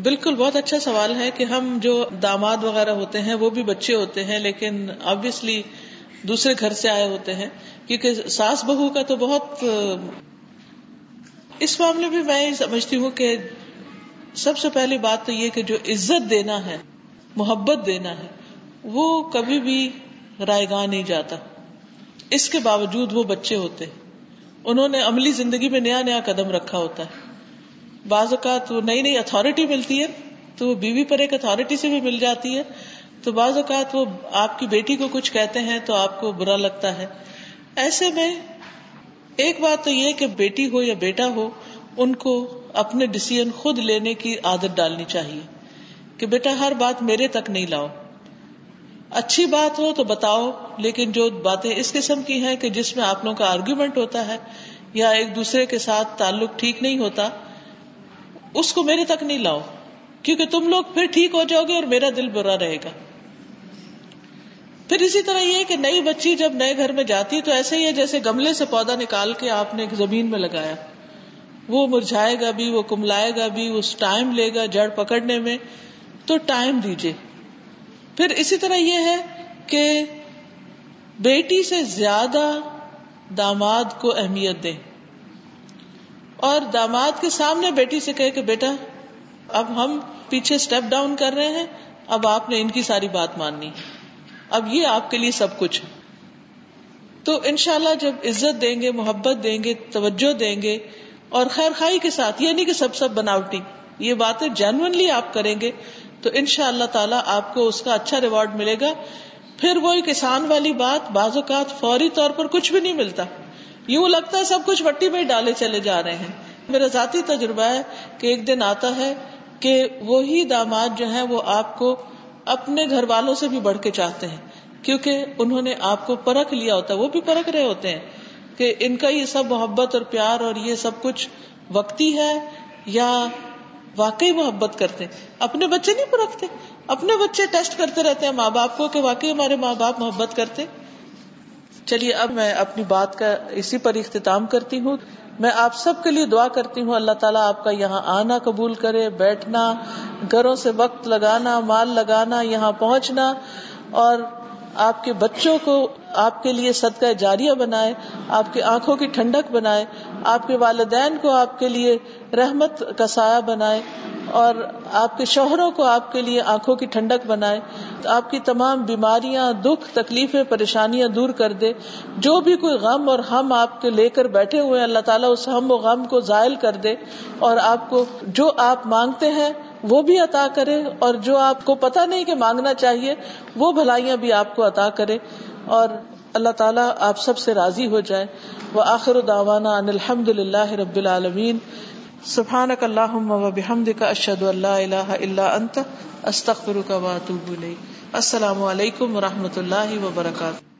بالکل، بہت اچھا سوال ہے کہ ہم جو داماد وغیرہ ہوتے ہیں، وہ بھی بچے ہوتے ہیں، لیکن آبیسلی دوسرے گھر سے آئے ہوتے ہیں۔ کیونکہ ساس بہو کا تو بہت، اس معاملے میں میں سمجھتی ہوں کہ سب سے پہلی بات تو یہ کہ جو عزت دینا ہے، محبت دینا ہے، وہ کبھی بھی رائے گاہ نہیں جاتا۔ اس کے باوجود وہ بچے ہوتے انہوں نے عملی زندگی میں نیا نیا قدم رکھا ہوتا ہے۔ بعض اوقات وہ نئی نئی اتارٹی ملتی ہے، تو وہ بیوی پر ایک اتارٹی سے بھی مل جاتی ہے۔ تو بعض اوقات وہ آپ کی بیٹی کو کچھ کہتے ہیں تو آپ کو برا لگتا ہے۔ ایسے میں ایک بات تو یہ کہ بیٹی ہو یا بیٹا ہو، ان کو اپنے ڈسیزن خود لینے کی عادت ڈالنی چاہیے کہ بیٹا ہر بات میرے تک نہیں لاؤ۔ اچھی بات ہو تو بتاؤ، لیکن جو باتیں اس قسم کی ہیں کہ جس میں آپ لوگوں کا آرگیومنٹ ہوتا ہے یا ایک دوسرے کے ساتھ تعلق ٹھیک نہیں ہوتا، اس کو میرے تک نہیں لاؤ، کیونکہ تم لوگ پھر ٹھیک ہو جاؤ گے اور میرا دل برا رہے گا۔ پھر اسی طرح یہ کہ نئی بچی جب نئے گھر میں جاتی ہے تو ایسے ہی ہے جیسے گملے سے پودا نکال کے آپ نے زمین میں لگایا۔ وہ مرجھائے گا بھی، وہ کملائے گا بھی، اس ٹائم لے گا جڑ پکڑنے میں، تو ٹائم دیجیے پھر اسی طرح یہ ہے کہ بیٹی سے زیادہ داماد کو اہمیت دیں۔ اور داماد کے سامنے بیٹی سے کہے کہ بیٹا، اب ہم پیچھے اسٹیپ ڈاؤن کر رہے ہیں، اب آپ نے ان کی ساری بات ماننی۔ اب یہ آپ کے لیے سب کچھ۔ تو انشاءاللہ جب عزت دیں گے، محبت دیں گے، توجہ دیں گے، اور خیر خائی کے ساتھ یہ نہیں کہ سب سب بناوٹی، یہ باتیں جینونلی آپ کریں گے۔ تو ان شاء اللہ تعالیٰ آپ کو اس کا اچھا ریوارڈ ملے گا۔ پھر وہی کسان والی بات، بعض اوقات فوری طور پر کچھ بھی نہیں ملتا۔ یوں لگتا ہے سب کچھ مٹی میں ڈالے چلے جا رہے ہیں۔ میرا ذاتی تجربہ ہے کہ ایک دن آتا ہے کہ وہی داماد جو ہے وہ آپ کو اپنے گھر والوں سے بھی بڑھ کے چاہتے ہیں۔ کیونکہ انہوں نے آپ کو پرکھ لیا ہوتا ہے۔ وہ بھی پرکھ رہے ہوتے ہیں کہ ان کا یہ سب محبت اور پیار اور یہ سب کچھ وقتی ہے یا واقعی محبت کرتے اپنے بچے نہیں پرکھتے۔ اپنے بچے ٹیسٹ کرتے رہتے ہیں ماں باپ کو کہ واقعی ہمارے ماں باپ محبت کرتے۔ چلیے، اب میں اپنی بات کا اسی پر اختتام کرتی ہوں۔ میں آپ سب کے لیے دعا کرتی ہوں، اللہ تعالیٰ آپ کا یہاں آنا قبول کرے، بیٹھنا، گھروں سے وقت لگانا، مال لگانا، یہاں پہنچنا اور آپ کے بچوں کو آپ کے لیے صدقہ جاریہ بنائے، آپ کی آنکھوں کی ٹھنڈک بنائے، آپ کے والدین کو آپ کے لیے رحمت کا سایہ بنائے اور آپ کے شوہروں کو آپ کے لیے آنکھوں کی ٹھنڈک بنائے، آپ کی تمام بیماریاں، دکھ، تکلیفیں، پریشانیاں دور کر دے۔ جو بھی کوئی غم اور ہم آپ کے لے کر بیٹھے ہوئے اللہ تعالیٰ اس ہم و غم کو زائل کر دے اور آپ کو جو آپ مانگتے ہیں وہ بھی عطا کرے اور جو آپ کو پتا نہیں کہ مانگنا چاہیے، وہ بھلائیاں بھی آپ کو عطا کرے۔ اور اللہ تعالیٰ آپ سب سے راضی ہو جائے۔ وہ آخر داوانا ان الحمد للہ رب العالمین۔ سبحان اللہ و بحمد کا اشد اللہ اللہ اللہ انت استخر کا واتوب السلام علیکم و رحمۃ اللہ وبرکاتہ۔